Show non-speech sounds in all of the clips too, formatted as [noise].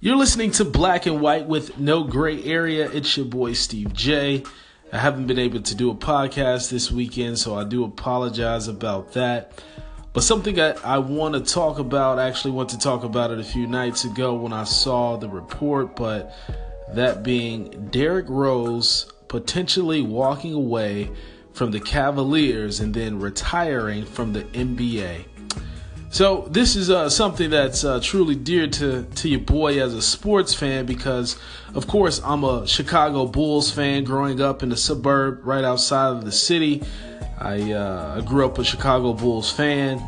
You're listening to Black and White with No Gray Area. It's your boy Steve J. I haven't been able to do a podcast this weekend, so I do apologize about that. But something that I want to talk about, I actually want to talk about it a few nights ago when I saw the report, but that being Derrick Rose potentially walking away from the Cavaliers and then retiring from the NBA. So this is uh, something that's uh, truly dear to to your boy as a sports fan because, of course, I'm a Chicago Bulls fan. Growing up in the suburb right outside of the city, I, uh, I grew up a Chicago Bulls fan.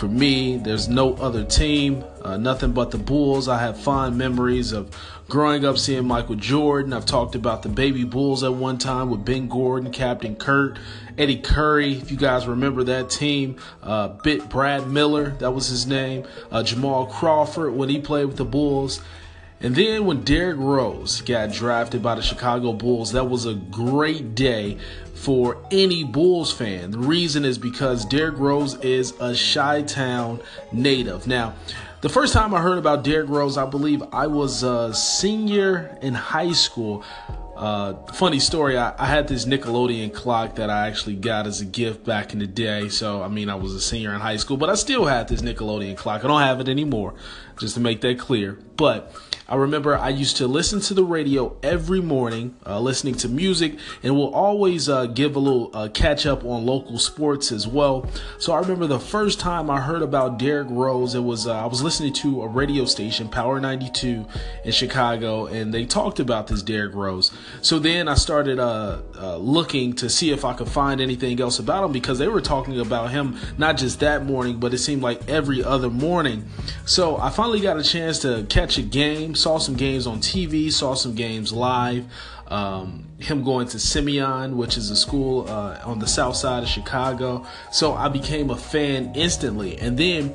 For me, there's no other team, uh, nothing but the Bulls. I have fond memories of growing up seeing Michael Jordan. I've talked about the baby Bulls at one time with Ben Gordon, Captain Kirk, Eddie Curry, if you guys remember that team. Uh, Bit Brad Miller, that was his name. Uh, Jamal Crawford when he played with the Bulls. And then when Derrick Rose got drafted by the Chicago Bulls, that was a great day for any Bulls fan. The reason is because Derrick Rose is a Chi Town native. Now, the first time I heard about Derrick Rose, I believe I was a senior in high school. Uh, funny story, I, I, had this Nickelodeon clock that I actually got as a gift back in the day. So, I mean, I was a senior in high school, but I still had this Nickelodeon clock. I don't have it anymore, just to make that clear. But I remember I used to listen to the radio every morning, uh, listening to music, and will always uh, give a little uh, catch up on local sports as well. So I remember the first time I heard about Derrick Rose, it was uh, I was listening to a radio station, Power 92 in Chicago, and they talked about this Derrick Rose. So then I started uh, uh, looking to see if I could find anything else about him because they were talking about him not just that morning, but it seemed like every other morning. So I finally got a chance to catch a game saw some games on TV, saw some games live. Um, him going to Simeon, which is a school uh, on the south side of Chicago. So I became a fan instantly. And then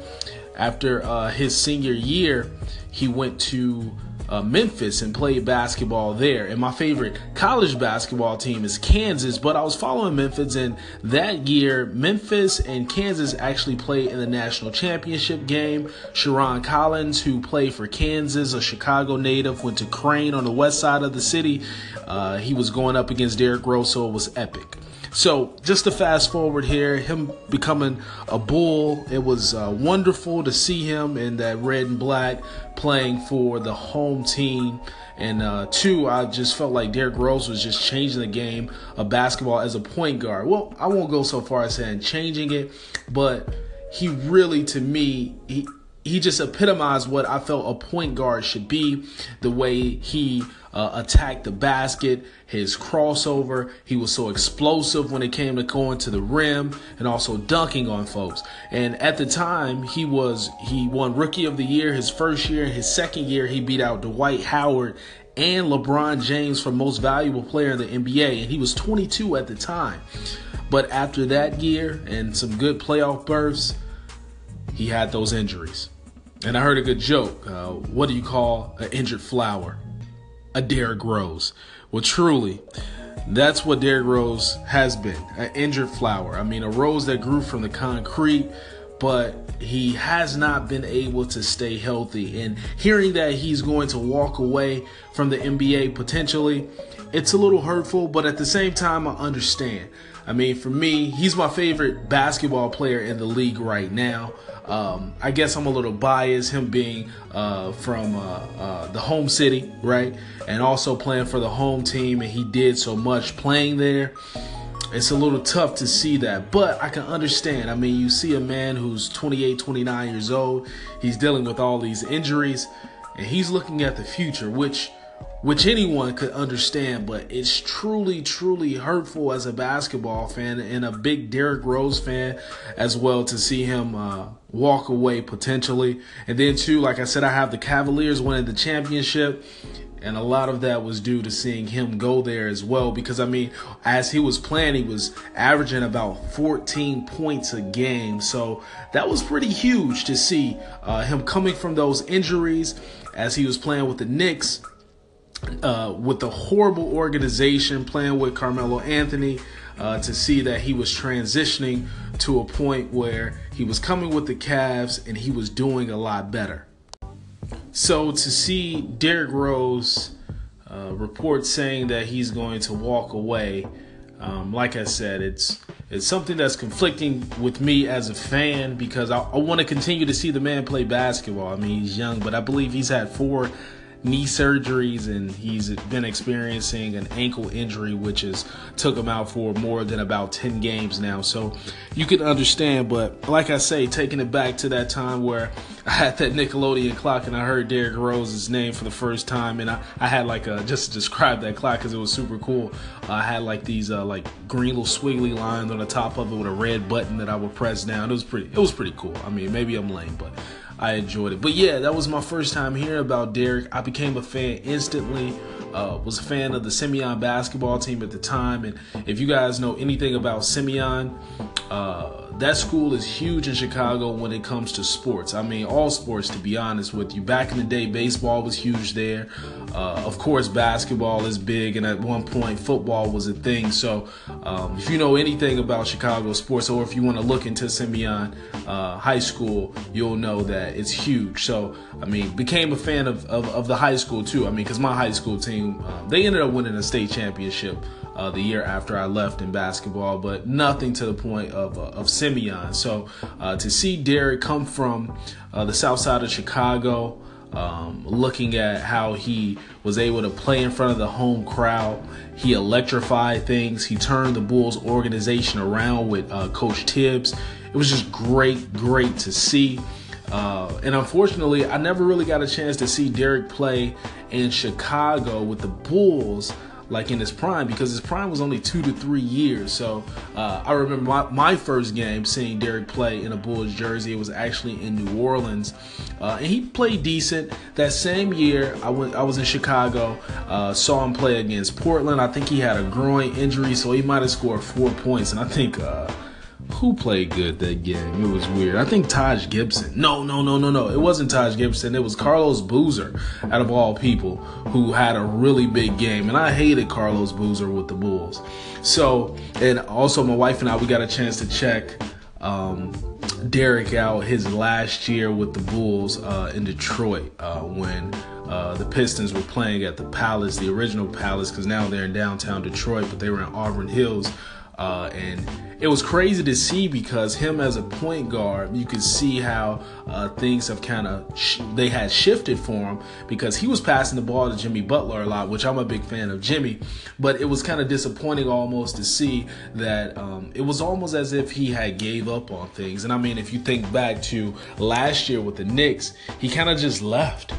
after uh, his senior year, he went to uh, Memphis and played basketball there. And my favorite college basketball team is Kansas, but I was following Memphis, and that year, Memphis and Kansas actually played in the national championship game. Sherron Collins, who played for Kansas, a Chicago native, went to Crane on the west side of the city. Uh, he was going up against Derrick Rose, so it was epic. So, just to fast forward here, him becoming a bull, it was uh, wonderful to see him in that red and black playing for the home team. And uh, two, I just felt like Derrick Rose was just changing the game of basketball as a point guard. Well, I won't go so far as saying changing it, but he really, to me, he he just epitomized what I felt a point guard should be. The way he uh, attacked the basket, his crossover, he was so explosive when it came to going to the rim and also dunking on folks. And at the time, he was he won Rookie of the Year his first year. And his second year, he beat out Dwight Howard and LeBron James for most valuable player in the NBA, and he was 22 at the time. But after that year and some good playoff berths, he had those injuries. And I heard a good joke. Uh, what do you call an injured flower? A Derrick Rose. Well, truly, that's what Derrick Rose has been an injured flower. I mean, a rose that grew from the concrete, but he has not been able to stay healthy. And hearing that he's going to walk away from the NBA potentially, it's a little hurtful, but at the same time, I understand. I mean, for me, he's my favorite basketball player in the league right now. Um, I guess I'm a little biased, him being uh, from uh, uh, the home city, right? And also playing for the home team, and he did so much playing there. It's a little tough to see that, but I can understand. I mean, you see a man who's 28, 29 years old, he's dealing with all these injuries, and he's looking at the future, which which anyone could understand, but it's truly, truly hurtful as a basketball fan and a big Derrick Rose fan as well to see him uh, walk away potentially. And then, too, like I said, I have the Cavaliers winning the championship. And a lot of that was due to seeing him go there as well. Because, I mean, as he was playing, he was averaging about 14 points a game. So that was pretty huge to see uh, him coming from those injuries as he was playing with the Knicks uh, with the horrible organization, playing with Carmelo Anthony, uh, to see that he was transitioning to a point where he was coming with the Cavs and he was doing a lot better. So to see Derrick Rose uh, report saying that he's going to walk away, um, like I said, it's it's something that's conflicting with me as a fan because I, I want to continue to see the man play basketball. I mean, he's young, but I believe he's had four knee surgeries and he's been experiencing an ankle injury which has took him out for more than about 10 games now. So you can understand but like i say taking it back to that time where [laughs] i had that nickelodeon clock and i heard derrick rose's name for the first time and i, I had like a just to describe that clock because it was super cool i had like these uh, like green little swiggly lines on the top of it with a red button that i would press down. It was pretty it was pretty cool. I mean maybe i'm lame but I enjoyed it. But yeah, that was my first time hearing about Derrick. I became a fan instantly. Uh, was a fan of the Simeon basketball team at the time, and if you guys know anything about Simeon, uh, that school is huge in Chicago when it comes to sports. I mean, all sports, to be honest with you. Back in the day, baseball was huge there. Uh, of course, basketball is big, and at one point, football was a thing. So, um, if you know anything about Chicago sports, or if you want to look into Simeon uh, High School, you'll know that it's huge. So, I mean, became a fan of, of, of the high school too. I mean, because my high school team, uh, they ended up winning a state championship uh, the year after I left in basketball, but nothing to the point of, uh, of Simeon. So uh, to see Derrick come from uh, the south side of Chicago, um, looking at how he was able to play in front of the home crowd, he electrified things. He turned the Bulls organization around with uh, Coach Thibs. It was just great, great to see. Uh, and unfortunately, I never really got a chance to see Derrick play in Chicago with the Bulls like in his prime because his prime was only two to three years. So uh, I remember my, my, first game seeing Derrick play in a Bulls jersey. It was actually in New Orleans, uh, and he played decent. That same year, I went. I was in Chicago. Uh, saw him play against Portland. I think he had a groin injury, so he might have scored four points. And I think uh, who played good that game? It was weird. I think Taj Gibson. No, no, no, no, no. It wasn't Taj Gibson. It was Carlos Boozer, out of all people, who had a really big game. And I hated Carlos Boozer with the Bulls. So, and also my wife and I, we got a chance to check um, Derrick out his last year with the Bulls uh, in Detroit uh, when uh, the Pistons were playing at the Palace, the original Palace, because now they're in downtown Detroit, but they were in Auburn Hills. Uh, and it was crazy to see because him as a point guard, you could see how uh, things have kind of sh- they had shifted for him because he was passing the ball to Jimmy Butler a lot, which I'm a big fan of Jimmy. But it was kind of disappointing almost to see that um, it was almost as if he had gave up on things. And I mean, if you think back to last year with the Knicks, he kind of just left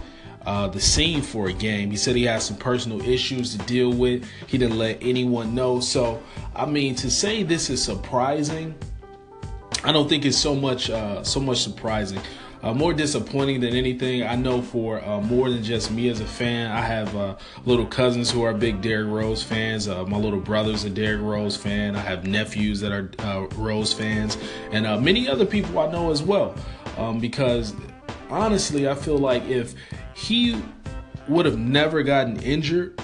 uh, the scene for a game. He said he had some personal issues to deal with. He didn't let anyone know. So, I mean, to say this is surprising, I don't think it's so much uh, so much surprising. Uh, more disappointing than anything. I know for uh, more than just me as a fan, I have uh, little cousins who are big Derrick Rose fans. Uh, my little brother's a Derrick Rose fan. I have nephews that are Rose fans, and many other people I know as well. Um, because honestly, I feel like if he would have never gotten injured,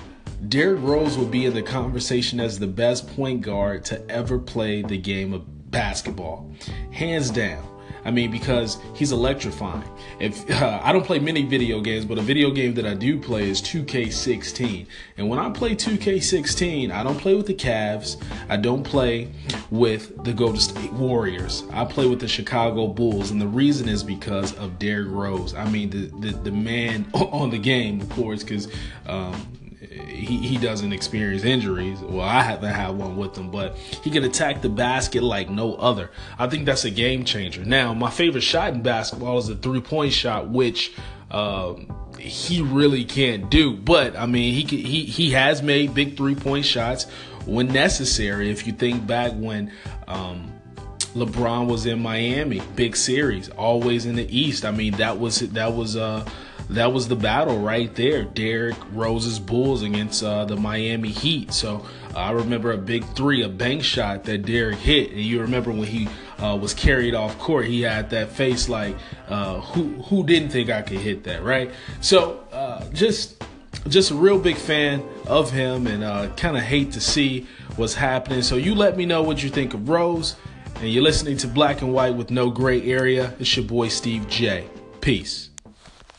Derrick Rose would be in the conversation as the best point guard to ever play the game of basketball. Hands down. I mean, because he's electrifying. If uh, [laughs] I don't play many video games, but a video game that I do play is 2K16. And when I play 2K16, I don't play with the Cavs. I don't play with the Golden State Warriors. I play with the Chicago Bulls, and the reason is because of Derrick Rose. I mean, the the, the man [laughs] on the game, of course, because. Um, he, he doesn't experience injuries. Well, I haven't had one with him, but he can attack the basket like no other. I think that's a game changer. Now, my favorite shot in basketball is the three point shot, which um, he really can't do. But I mean, he he he has made big three point shots when necessary. If you think back when. Um, LeBron was in Miami, big series, always in the East. I mean, that was that was uh that was the battle right there. Derrick Rose's Bulls against uh, the Miami Heat. So uh, I remember a big three, a bank shot that Derrick hit, and you remember when he uh, was carried off court, he had that face like, uh, who who didn't think I could hit that, right? So uh, just just a real big fan of him, and kind of hate to see what's happening. So you let me know what you think of Rose. And you're listening to Black and White with no gray area. It's your boy Steve J. Peace.